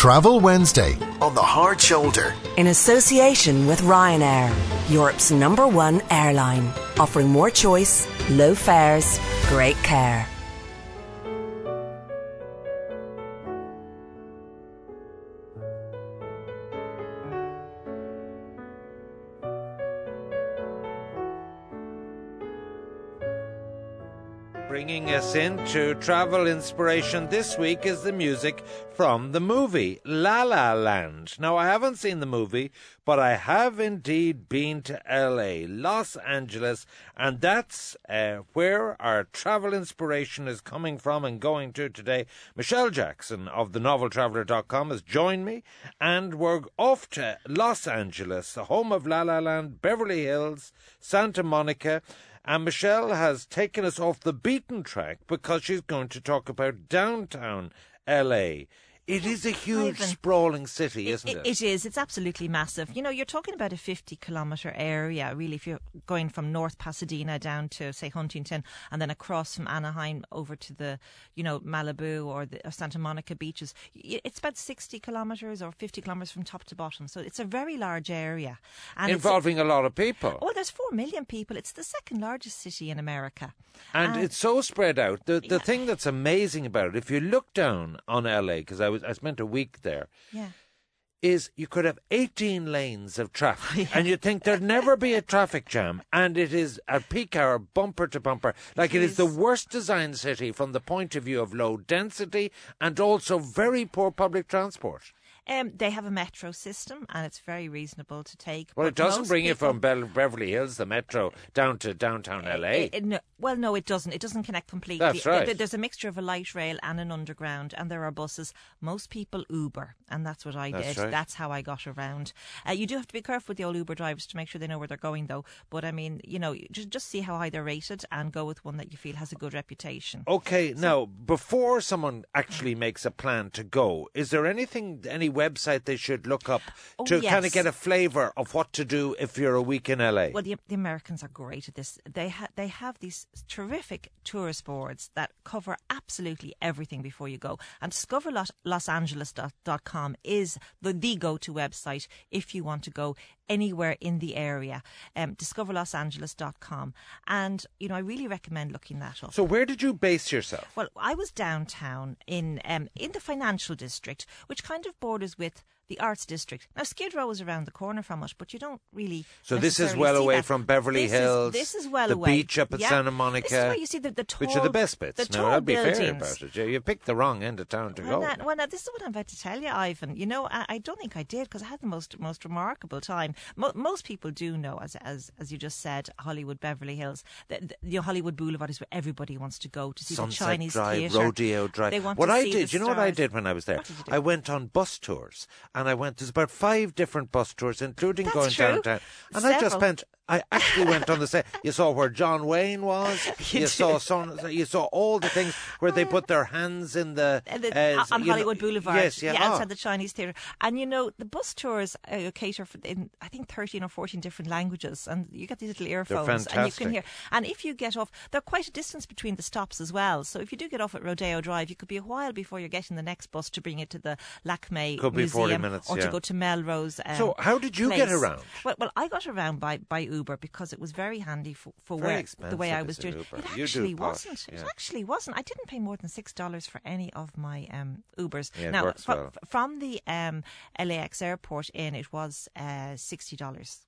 Travel Wednesday on the Hard Shoulder. In association with Ryanair, Europe's number one airline, offering more choice, low fares, great care. Us into travel inspiration this week is the music from the movie La La Land. Now, I haven't seen the movie, but I have indeed been to LA, Los Angeles, and that's uh, where our travel inspiration is coming from and going to today. Michelle Jackson of the noveltraveller.com has joined me, and we're off to Los Angeles, the home of La La Land, Beverly Hills, Santa Monica. And Michelle has taken us off the beaten track because she's going to talk about downtown LA. It is a huge, Ivan, sprawling city, isn't it, it? It is. It's absolutely massive. You know, you're talking about a 50 kilometre area, really, if you're going from North Pasadena down to, say, Huntington, and then across from Anaheim over to the, you know, Malibu or the or Santa Monica beaches. It's about 60 kilometres or 50 kilometres from top to bottom. So it's a very large area. And Involving a lot of people. Oh, there's 4 million people. It's the second largest city in America. And, and it's so spread out. The, the yeah. thing that's amazing about it, if you look down on LA, because I was I spent a week there. Yeah. Is you could have 18 lanes of traffic, yeah. and you'd think there'd never be a traffic jam, and it is at peak hour, bumper to bumper. Like Jeez. it is the worst designed city from the point of view of low density and also very poor public transport. Um, they have a metro system, and it's very reasonable to take. Well, it doesn't bring you from Be- Beverly Hills, the metro, down to downtown LA. It, it, no, well, no, it doesn't. It doesn't connect completely. That's right. There's a mixture of a light rail and an underground, and there are buses. Most people Uber, and that's what I that's did. Right. That's how I got around. Uh, you do have to be careful with the old Uber drivers to make sure they know where they're going, though. But I mean, you know, just just see how high they're rated and go with one that you feel has a good reputation. Okay, so, now before someone actually makes a plan to go, is there anything, any website they should look up oh, to yes. kind of get a flavour of what to do if you're a week in LA? Well, the, the Americans are great at this. They ha- they have these terrific tourist boards that cover absolutely everything before you go. And discoverlosangeles.com is the, the go-to website if you want to go anywhere in the area. Um, discoverlosangeles.com. And, you know, I really recommend looking that up. So where did you base yourself? Well, I was downtown in um, in the financial district, which kind of borders with the Arts District. Now, Skid Row is around the corner from us, but you don't really. So this is well away that. from Beverly this Hills. Is, this is well the away. The beach up at yeah. Santa Monica. This is where you see the, the tall, which are the best bits. The no, I'd be buildings. fair about it. You picked the wrong end of town to well, go. Well, now, this is what I'm about to tell you, Ivan. You know, I, I don't think I did because I had the most most remarkable time. Mo- most people do know, as as as you just said, Hollywood, Beverly Hills. The, the, the Hollywood Boulevard is where everybody wants to go to see Sunset the Chinese Drive, theatre. Rodeo Drive. They want what I did, you know what I did when I was there? What did you do? I went on bus tours, and I went. There's about five different bus tours, including That's going true. downtown. And I just spent. I actually went on the set. You saw where John Wayne was. You You, saw some, You saw all the things where they put their hands in the, Uh, the- uh, on you know- Hollywood Boulevard, Yes, yeah. ah. outside the Chinese theatre. And you know, the bus tours uh, cater for in I think thirteen or fourteen different languages, and you get these little earphones, and you can hear. And if you get off, they're quite a distance between the stops as well. So if you do get off at Rodeo Drive, you could be a while before you're getting the next bus to bring it to the LACMA Could be 40 Museum, minutes, or yeah. to go to Melrose. Um, So how did you get around? Well, well, I got around by, by Uber because it was very handy for, for Very where the way I was doing Uber? it. Actually wasn't. It actually wasn't. I didn't pay more than six dollars for any of my um, Ubers. Yeah, now, works fro- well. from the um, LAX airport in, it was uh, sixty dollars.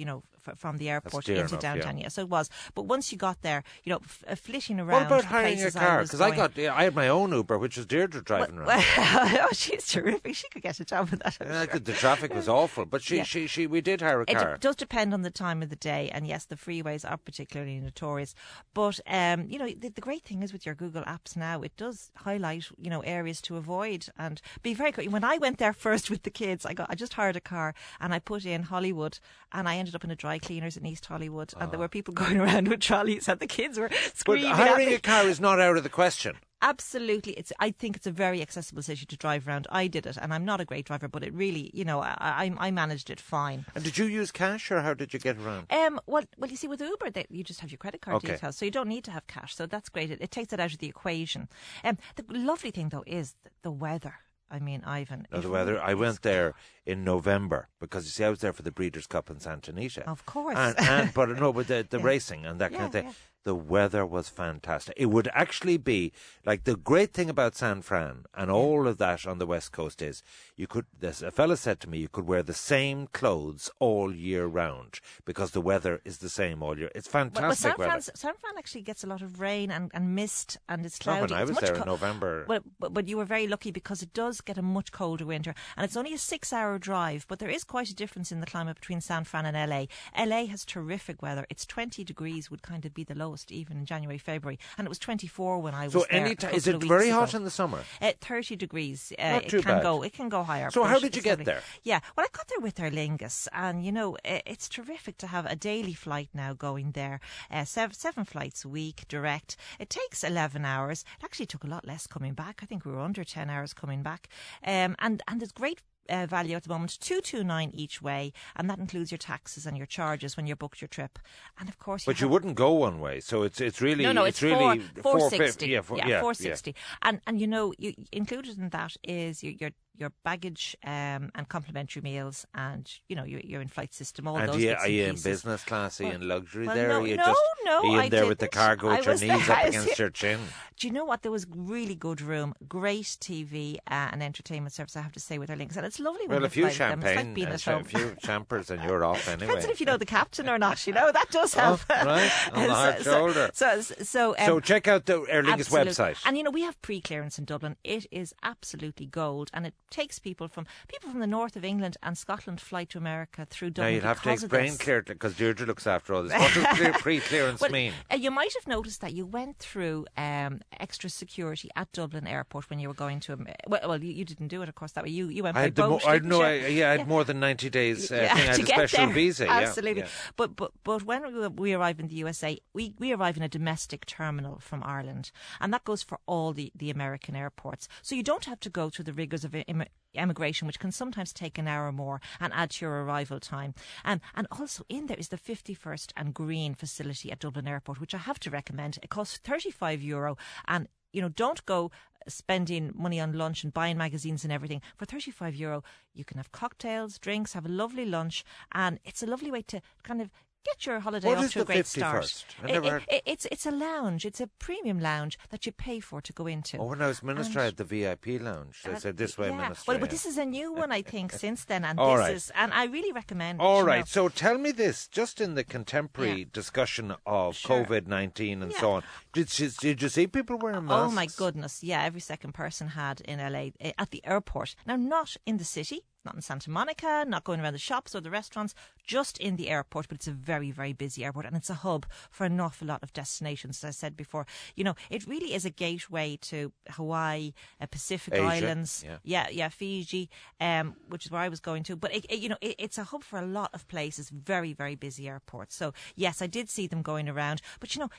You know, f- from the airport into enough, downtown. Yeah. so it was. But once you got there, you know, f- uh, flitting around. What about hiring a car? Because I going- got, yeah, I had my own Uber, which was Deirdre driving well, around. well, oh, she's terrific. She could get a job with that. Yeah, sure. the traffic was awful, but she, Yeah. she, she, we did hire a It car. de- does depend on the time of the day, and yes, the freeways are particularly notorious. But um, you know, the, the great thing is with your Google Apps now, it does highlight you know areas to avoid and be very quick. When I went there first with the kids, I got I just hired a car and I put in Hollywood, and I ended up in a dry cleaners in East Hollywood, and there were people going around with trolleys, and the kids were But screaming. at hiring me. a car is not out of the question. Absolutely, it's. I think it's a very accessible city to drive around. I did it, and I'm not a great driver, but it really, you know, I I, I managed it fine. And did you use cash or how did you get around? Um, well, well, you see, with Uber, they, you just have your credit card Okay. details, so you don't need to have cash. So that's great. It, it takes it out of the equation. Um, the lovely thing though is th- the weather. I mean, Ivan. No, the weather. I went there in November because you see, I was there for the Breeders' Cup in Santa Anita. Of course. And, and but no, but the, the Yeah. racing and that kind of thing. yeah. The weather was fantastic. It would actually be like the great thing about San Fran and all of that on the west coast is you could. This a fella said to me, you could wear the same clothes all year round because the weather is the same all year. It's fantastic San, weather. Fran, San Fran actually gets a lot of rain and, and mist, and it's oh, cloudy. Not when I was there in November. Well, but, but you were very lucky because it does get a much colder winter, and it's only a six-hour drive. But there is quite a difference in the climate between San Fran and LA. LA has terrific weather. It's 20 degrees would kind of be the lowest even in January, February, and it was 24 when I was so there. any time is it of very weeks hot ago. in the summer? Uh, 30 degrees. Uh, it can bad. go. It can go higher. So how did you get there? Yeah, well, I got there with Aer Lingus, and you know, it's terrific to have a daily flight now going there. Uh, seven, seven flights a week, direct. It takes 11 hours. It actually took a lot less coming back. I think we were under 10 hours coming back. Um, and, and there's great uh, value at the moment, two two nine each way, and that includes your taxes and your charges when you booked your trip. And of course, But you wouldn't go one way, so it's it's really no, no, it's, it's, really four, 450, 460. Yeah, four, yeah, yeah, 460. And and you know, you, included in that is your your, your baggage um, and complimentary meals, and you know, your your in-flight system. All And those you, bits are you in business class? Are you in luxury well, there? no, are you no, just no, are you in I there with the didn't. cargo I with your knees there- up against your chin? Do you know what? There was really good room, great TV uh, and entertainment service. I have to say with Aer Lingus, and it's lovely. when Well, you a few fly them. It's like champagne, being at cha- a few champers, and you're off anyway. Depends on if you know the captain or not. You know that does Oh, help. right, on the hard so, shoulder. So, so, so, um, so check out the Aer Lingus website. And you know, we have pre-clearance in Dublin. It is absolutely gold, and it takes people from people from the north of England and Scotland fly to America through Dublin. now you'll have to explain clearly because Deirdre looks after all this. What does pre-clearance Well, mean? uh, you might have noticed that you went through um, extra security at Dublin Airport when you were going to. Well, well you, you didn't do it, of course. That way, you you went I by had boat. mo- I know. I, yeah, I had more than ninety days. Uh, Yeah, thing. I had to a get special there. visa. yeah, Absolutely. yeah. But but but when we, we arrive in the USA, we, we arrive in a domestic terminal from Ireland, and that goes for all the, the American airports. So you don't have to go through the rigors of Im- immigration, which can sometimes take an hour or more and add to your arrival time. And and also in there is the 51st and Green facility at Dublin Airport, which I have to recommend. It costs 35 euro, and you know don't go spending money on lunch and buying magazines and everything for 35 euro you can have cocktails drinks have a lovely lunch and it's a lovely way to kind of get your holiday What off to a great 51st? start I never it- it- it's it's a lounge it's a premium lounge that you pay for to go into Oh, when I was minister, I had the VIP lounge. They uh, said this way, yeah. minister. Well, yeah. but this is a new one, I think, since then, and All this right. is, and I really recommend. it, All right. know. So tell me this, just in the contemporary Yeah. discussion of Sure. COVID nineteen and so on, did you, did you see people wearing masks? Oh my goodness! Yeah, every second person had in LA eh, at the airport. Now, not in the city, not in Santa Monica, not going around the shops or the restaurants, just in the airport. But it's a very, very busy airport, and it's a hub for an awful lot of destinations. As I said before, you know, it really is a gateway to Hawaii, uh, Pacific Asia, Islands, yeah. yeah, yeah, Fiji, um, which is where I was going to. But it, it- you know, it, it's a hub for a lot of places. Very, very busy airport. So yes, I did see them going around. But you know,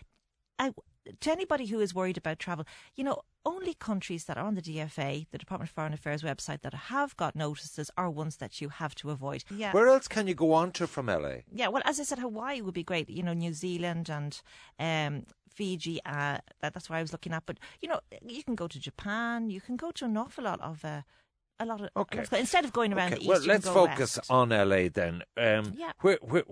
I, to anybody who is worried about travel, you know, only countries that are on the DFA, the Department of Foreign Affairs website, that have got notices are ones that you have to avoid. Yeah. Where else can you go on to from LA? Yeah, well, as I said, Hawaii would be great. You know, New Zealand and um, Fiji. Uh, that, that's what I was looking at. But you know, you can go to Japan. You can go to an awful lot of. Uh, a lot of Okay. instead of going around Okay, the east, well, let's focus west. on LA then. Um, Yeah. where, where,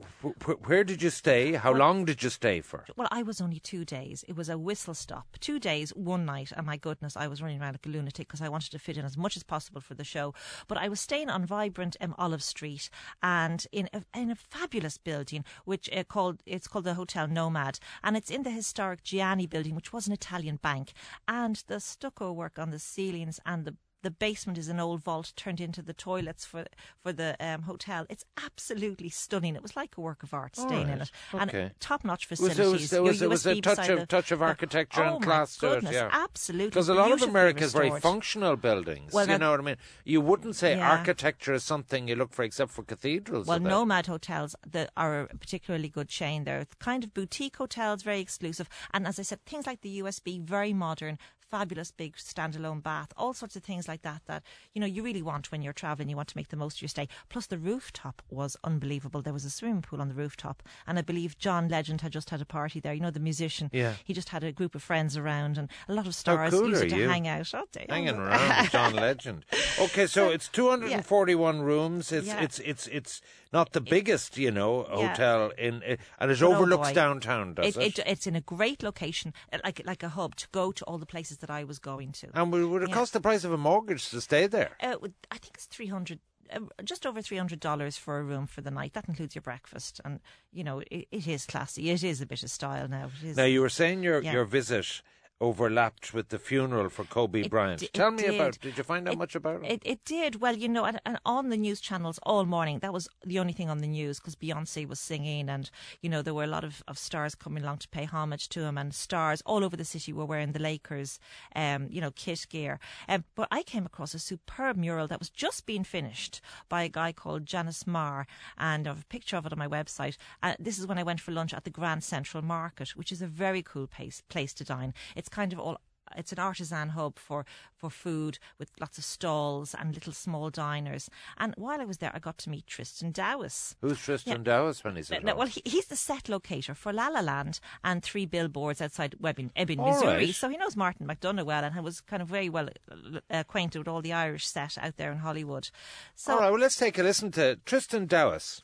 where, where did you stay? How Well- long did you stay for? Well, I was only two days. It was a whistle stop. Two days, one night, and my goodness, I was running around like a lunatic because I wanted to fit in as much as possible for the show. But I was staying on vibrant um, Olive Street and in a, in a fabulous building, which uh, called it's called the Hotel Nomad, and it's in the historic Gianni building, which was an Italian bank, and the stucco work on the ceilings and the the basement is an old vault turned into the toilets for for the um, hotel. It's absolutely stunning. It was like a work of art staying in it, Okay. and top notch Was there- facilities. was there- was there- was there USB a touch of- the- touch of the- architecture and oh class my to it, goodness, yeah. absolutely. Because a lot of America is very functional buildings. Well, you now- know what I mean? You wouldn't say Yeah. architecture is something you look for except for cathedrals. Well. Nomad hotels that are a particularly good chain. They're kind of boutique hotels, very exclusive, and as I said, things like the USB, very modern, fabulous big standalone bath, all sorts of things like that that you know you really want when you're traveling. You want to make the most of your stay. Plus, the rooftop was unbelievable. There was a swimming pool on the rooftop, and I believe John Legend had just had a party there. You know, the musician. Yeah. He just had a group of friends around, and a lot of stars cool used to you? hang out. Oh, they- Hanging around with John Legend. Okay, so it's 241 rooms. It's Yeah. it's it's it's not the biggest, you know, Yeah. hotel in, uh, and it oh overlooks boy. downtown, does it? it, it's in a great location, uh, like like a hub to go to all the places that I was going to. and would would it Yeah. cost the price of a mortgage to stay there? Uh, I think it's three hundred, uh, just over three hundred dollars for a room for the night. That includes your breakfast, and you know it, it is classy. It is a bit of style now. Now you were saying your Yeah. your visit overlapped with the funeral for Kobe It Bryant. di- it Tell me did. about. Did you find out It- much about it? It, it did. Well, you know, and, and on the news channels all morning, that was the only thing on the news because Beyonce was singing, and you know there were a lot of, of stars coming along to pay homage to him, and stars all over the city were wearing the Lakers, um, you know, kit gear. Um, but I came across a superb mural that was just being finished by a guy called Janice Marr, and I have a picture of it on my website. Uh, this is when I went for lunch at the Grand Central Market, which is a very cool place place to dine. It's kind of all it's an artisan hub for, for food with lots of stalls and little small diners. And while I was there, I got to meet Tristan Dowis. Who's Tristan Yeah. Dowis when he's at now, home? well, he, he's the set locator for La La Land and three billboards outside Ebbing, Ebbing All Missouri. right. So he knows Martin McDonagh well and was kind of very well uh, acquainted with all the Irish set out there in Hollywood. So All right, well, let's take a listen to Tristan Dowis.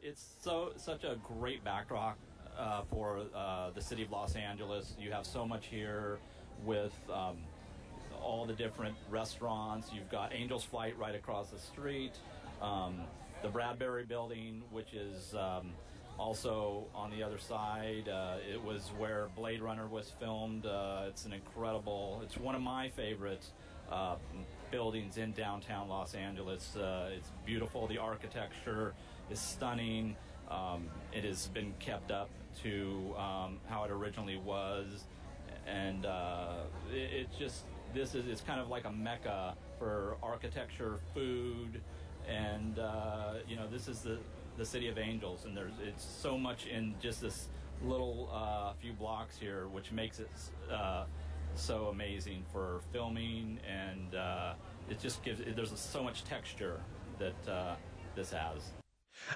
It's so such a great backdrop uh, for uh, the city of Los Angeles. You have so much here with um, all the different restaurants. You've got Angel's Flight right across the street, um, the Bradbury Building, which is um, also on the other side. Uh, it was where Blade Runner was filmed. Uh, it's an incredible. It's one of my favorite uh, buildings in downtown Los Angeles. Uh, it's beautiful. The architecture is stunning. Um, it has been kept up to um, how it originally was, and uh, it, it just this is it's kind of like a mecca for architecture, food, and uh, you know this is the the city of angels, and there's it's so much in just this little uh, few blocks here, which makes it uh, so amazing for filming, and uh, it just gives there's so much texture that uh, this has.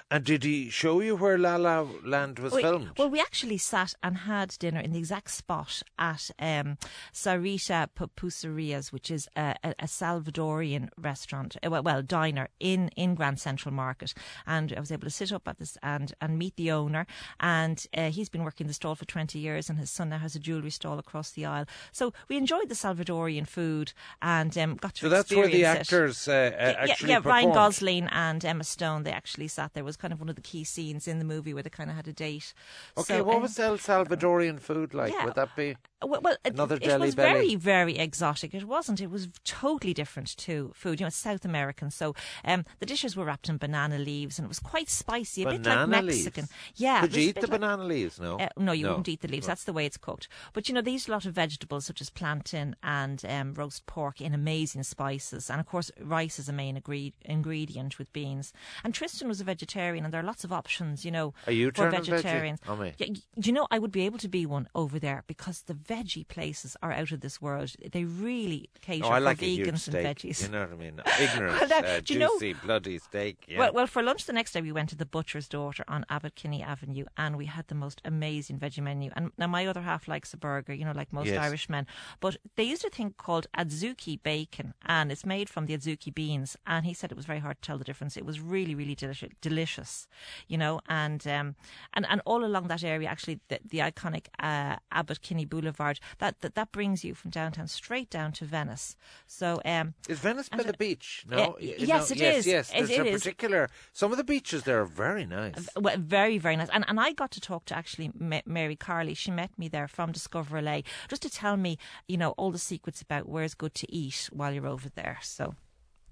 And did he show you where La La Land was We- filmed? Well, we actually sat and had dinner in the exact spot at um, Sarita Pupuserias, which is a, a, a Salvadorian restaurant, uh, well, well, diner in, in Grand Central Market. And I was able to sit up at this and, and meet the owner. And uh, he's been working the stall for 20 years, and his son now has a jewellery stall across the aisle. So we enjoyed the Salvadorian food and um, got to so that's where the actors uh, uh, Yeah, actually yeah, Ryan. Gosling and Emma Stone. They actually sat there. Was kind of one of the key scenes in the movie where they kind of had a date. Okay, So, what um, was El Salvadorian food like? yeah. Would that be? well, well it, Another it Jelly was Belly? very, very exotic. It wasn't. It was totally different to food. You know, it's South American. So um, the dishes were wrapped in banana leaves and it was quite spicy, a bit Banana like leaves? Mexican. Yeah. it Could you eat the like- banana leaves? No. uh, no, you wouldn't eat the leaves. No. That's the way it's cooked. But you know, they use a lot of vegetables such as plantain and um, roast pork in amazing spices, and of course, rice is a main ingredient with beans. And Tristan was a vegetarian, and there are lots of options. You know, Are you for turning veggie? vegetarians. Oh, me. Yeah, do you know I would be able to be one over there because the veggie places are out of this world. They really cater Oh, I for like a vegans and veggies. You know what I mean? Ignorant, Well, uh, do you know- juicy, bloody steak. Yeah. Well, well, for lunch the next day, we went to the Butcher's Daughter on Abbot Kinney Avenue, and we had the most amazing veggie menu. And now my other half likes a burger, you know, like most Yes. Irish men. But they used a thing called adzuki bacon, and it's made from the adzuki beans. And he said it was very hard to tell the difference. It was really, really delicious, delicious, you know. And um, and and all along that area, actually, the, the iconic uh, Abbot Kinney Boulevard, that, that that brings you from downtown straight down to Venice. So um, is Venice by and the beach? No. Uh, Y- yes, no, it yes, is. Yes, It- There's it a is. particular. Some of the beaches there are very nice. Well, very, very nice. And and I got to talk to actually Mary Carley. She met me there from Discover LA just to tell me, you know, all the secrets about where's good to eat while you're over there. So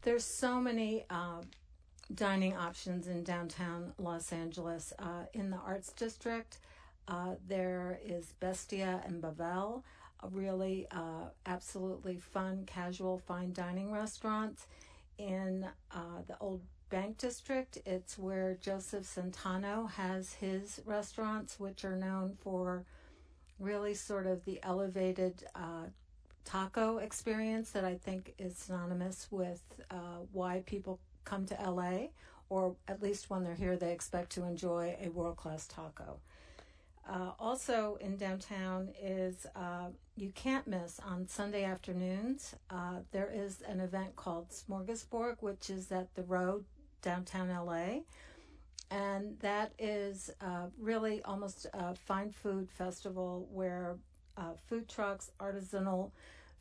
There's so many uh, dining options in downtown Los Angeles. Uh, in the Arts District, uh, there is Bestia and Bavel, really uh, absolutely fun, casual, fine dining restaurants. In uh, the Old Bank District, it's where Josef Centeno has his restaurants, which are known for really sort of the elevated uh, taco experience that I think is synonymous with uh, why people come to LA, or at least when they're here, they expect to enjoy a world class taco. Uh, also in downtown is uh, you can't miss on Sunday afternoons. Uh, there is an event called Smorgasburg, which is at the Row downtown LA, and that is uh, really almost a fine food festival where uh, food trucks, artisanal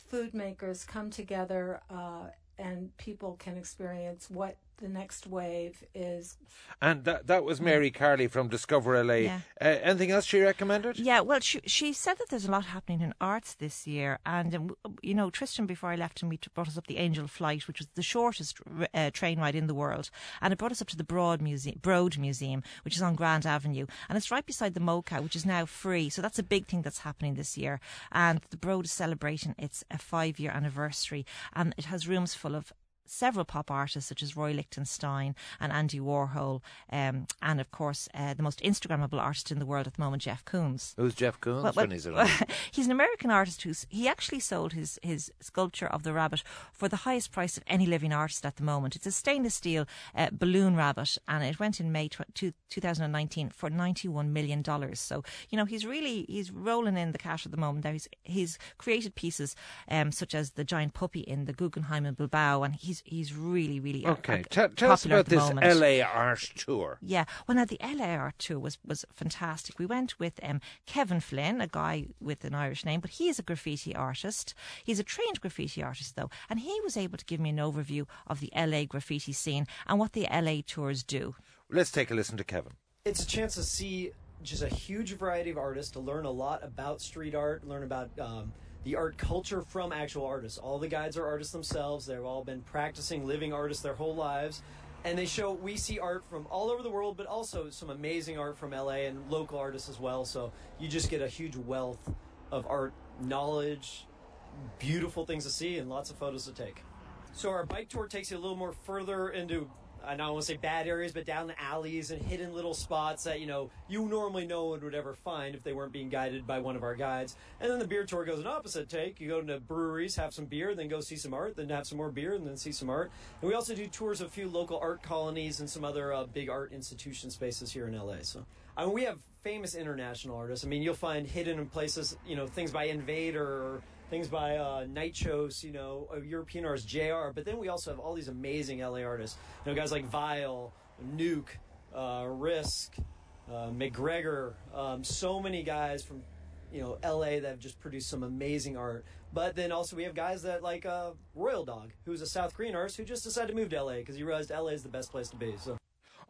food makers come together, uh, and people can experience what the next wave is. And that that was Mary Carley from Discover LA. Yeah. Uh, anything else she recommended? Yeah, well, she she said that there's a lot happening in arts this year, and um, you know, Tristan before I left him, we brought us up the Angel Flight, which was the shortest uh, train ride in the world, and it brought us up to the Broad Museum, Broad Museum, which is on Grand Avenue, and it's right beside the MoCA, which is now free. So that's a big thing that's happening this year, and the Broad is celebrating its a five year anniversary, and it has rooms full of several pop artists such as Roy Lichtenstein and Andy Warhol, um, and of course uh, the most Instagrammable artist in the world at the moment, Jeff Koons. Who's Jeff Koons Well, well, when he's around? he's an American artist who's he actually sold his his sculpture of the rabbit for the highest price of any living artist at the moment. It's a stainless steel uh, balloon rabbit, and it went in May tw- two, 2019 for 91 million dollars. So you know he's really he's rolling in the cash at the moment. Now he's he's created pieces um, such as the giant puppy in the Guggenheim in Bilbao, and he's he's really really uh, Okay, uh, tell, tell us about this moment. LA art tour. Yeah, well, now the LA art tour was was fantastic. We went with um, Kevin Flynn, a guy with an Irish name, but he is a graffiti artist. He's a trained graffiti artist, though, and he was able to give me an overview of the LA graffiti scene and what the LA tours do. Let's take a listen to Kevin. it's a chance to see just a huge variety of artists to learn a lot about street art learn about um, the art culture from actual artists. All the guides are artists themselves. They've all been practicing living artists their whole lives. And they show we see art from all over the world but also some amazing art from la and local artists as well. So you just get a huge wealth of art knowledge beautiful things to see and lots of photos to take. So our bike tour takes you a little more further into I don't want to say bad areas, but down the alleys and hidden little spots that you know you normally no one would ever find if they weren't being guided by one of our guides. And then the beer tour goes an opposite take. You go to breweries, have some beer, then go see some art, then have some more beer, and then see some art. And we also do tours of a few local art colonies and some other uh, big art institution spaces here in LA. So I mean, we have famous international artists. I mean, you'll find hidden in places, you know, things by Invader or things by uh, Night Shows, you know, European artists, JR. But then we also have all these amazing LA artists. You know, guys like Vile, Nuke, uh, Risk, uh, McGregor. Um, so many guys from, you know, LA that have just produced some amazing art. But then also we have guys that like uh, Royal Dog, who's a South Korean artist who just decided to move to LA because he realized LA is the best place to be. So.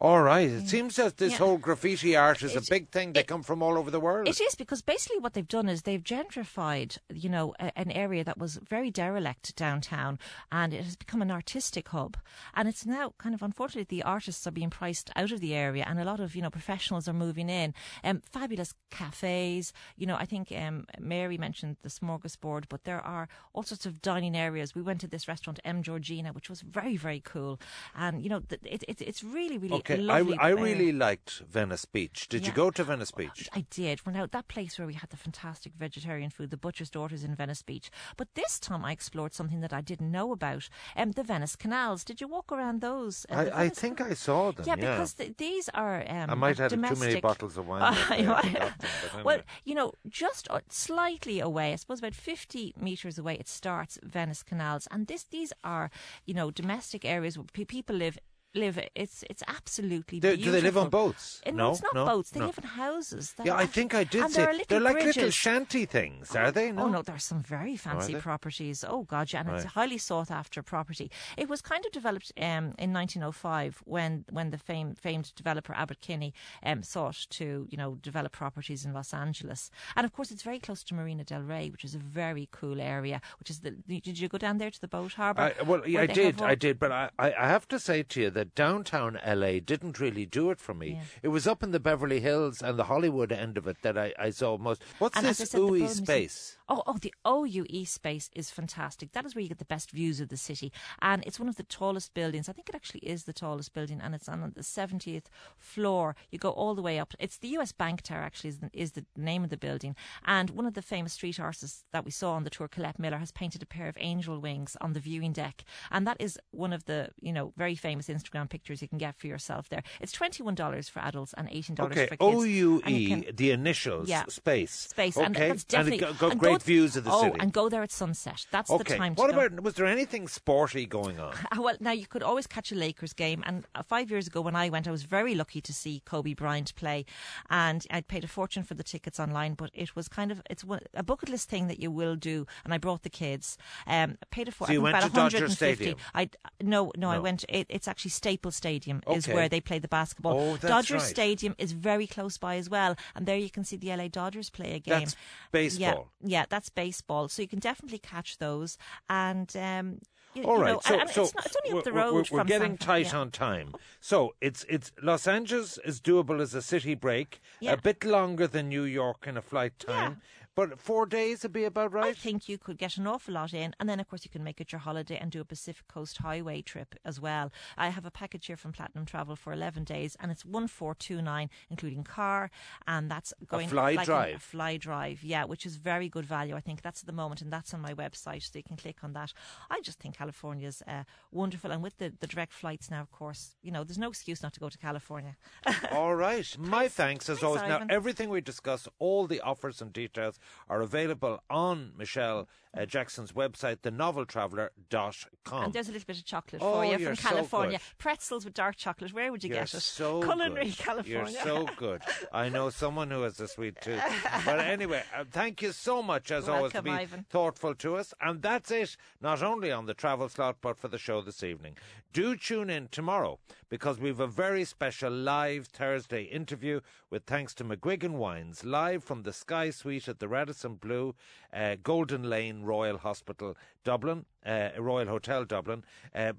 All right. It seems that this Yeah. whole graffiti art is a big thing. They it- come from all over the world. It is because basically what they've done is they've gentrified, you know, a, an area that was very derelict downtown, and it has become an artistic hub. And it's now kind of unfortunately the artists are being priced out of the area, and a lot of you know professionals are moving in. Um, fabulous cafes, you know. I think um, Mary mentioned the smorgasbord, but there are all sorts of dining areas. We went to this restaurant M Georgina, which was very very cool, and you know, th- it, it, it's really really okay, I. I uh, really liked Venice Beach. Did you go to Venice Beach? I did. Well, now that place where we had the fantastic vegetarian food, the Butcher's Daughters in Venice Beach. But this time I explored something that I didn't know about. Um, the Venice canals. Did you walk around those? uh, I, I think I saw them. Yeah, Yeah, because th- these are. Um, I might have had too many bottles of wine. Uh, that you I might- forgot them, but well, anyway. you know, just uh, slightly away, I suppose about 50 metres away, it starts Venice Canals. And this, these are, you know, domestic areas where pe- people live. Live it's it's absolutely Do, beautiful. do they live on boats? Uh, no, it's not no, boats. They no. live in houses. that Yeah, I think I did and say there are little they're like little shanty things, are they? No. Oh no, there's some very fancy they? properties. Oh god, yeah, and it's a highly sought after property. It was kind of developed um, in 1905 when when the fame, famed developer Albert Kinney um, sought to you know develop properties in Los Angeles, and of course it's very close to Marina Del Rey, which is a very cool area. Which is the did you go down there to the boat harbour? I, well, yeah, I did, I did, but I, I I have to say to you that downtown LA didn't really do it for me. Yeah. It was up in the Beverly Hills and the Hollywood end of it that I, I saw most. What's And this ooey space? Oh, oh, the OUE space is fantastic. That is where you get the best views of the city, and it's one of the tallest buildings. I think it actually is the tallest building, and it's on the seventieth floor. You go all the way up. It's the U.S. Bank Tower. Actually, is the, is the name of the building, and one of the famous street artists that we saw on the tour, Colette Miller, has painted a pair of angel wings on the viewing deck, and that is one of the you know very famous Instagram pictures you can get for yourself there. It's twenty one dollars for adults and eighteen dollars Okay, for kids. O U And E, can- the initials, Yeah. space. space, Okay, and that's definitely and it got, and great go- views of the oh, city. and go there at sunset. That's the okay, time. To what go. about? Was there anything sporty going on? Well, now you could always catch a Lakers game, and uh, five years ago when I went, I was very lucky to see Kobe Bryant play, and I'd paid a fortune for the tickets online, but it was kind of it's a bucket list thing that you will do, and I brought the kids. Um, paid a for, So you I think went about to Dodger 150. Stadium? I no, no, I went. It, it's actually Staples Stadium is where they play the basketball. Oh, Dodger right. Stadium is very close by as well, and there you can see the LA Dodgers play a game. That's baseball. Yeah, yeah, that's baseball. So you can definitely catch those, and um, you, All you right, know, so, and so it's, not, it's only up the road we're, from we're getting San tight yeah. on time. So it's it's Los Angeles is doable as a city break, Yeah. a bit longer than New York in a flight time, but four days would be about right. I think you could get an awful lot in, and then of course you can make it your holiday and do a Pacific Coast Highway trip as well. I have a package here from Platinum Travel for eleven days, and it's one four two nine, including car, and that's going a fly like drive. A fly drive, yeah, which is very good value. I think that's at the moment, and that's on my website, so you can click on that. I just think California's uh, wonderful, and with the, the direct flights now, of course, you know, there's no excuse not to go to California. All right. My thanks as Thanks, always. Now, everything we discuss, all the offers and details are available on Michelle uh, Jackson's website, thenoveltraveller.com. And there's a little bit of chocolate Oh, for you from California. good. Pretzels with dark chocolate. Where would you You're get it? so Culinary good. California. You're so good. I know someone who has a sweet tooth. But anyway, uh, thank you so much as always to Welcome, be Ivan. thoughtful to us. And that's it, not only on the travel slot, but for the show this evening. Do tune in tomorrow because we've a very special live Thursday interview with thanks to McGuigan Wines, live from the Sky Suite at the Radisson Blu, uh, Golden Lane Royal Hospital, Dublin, uh, Royal Hotel Dublin. Uh,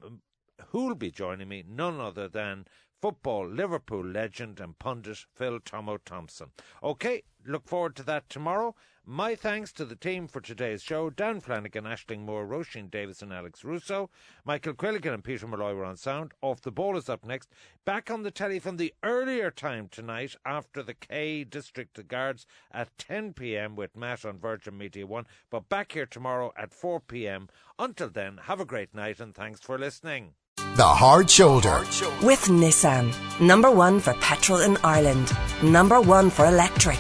who'll be joining me? None other than football Liverpool legend and pundit Phil Tomo Thompson. Okay, look forward to that tomorrow. My thanks to the team for today's show Dan Flanagan, Ashling Moore, Roisin Davis, and Alex Russo. Michael Quilligan and Peter Malloy were on sound. Off the ball is up next. Back on the telly from the earlier time tonight after the K District Guards at 10 pm with Matt on Virgin Media 1. But back here tomorrow at 4 pm. Until then, have a great night and thanks for listening. The Hard Shoulder. With Nissan. Number one for petrol in Ireland. Number one for electric.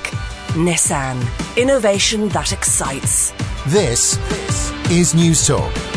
Nissan. Innovation that excites. This is News Talk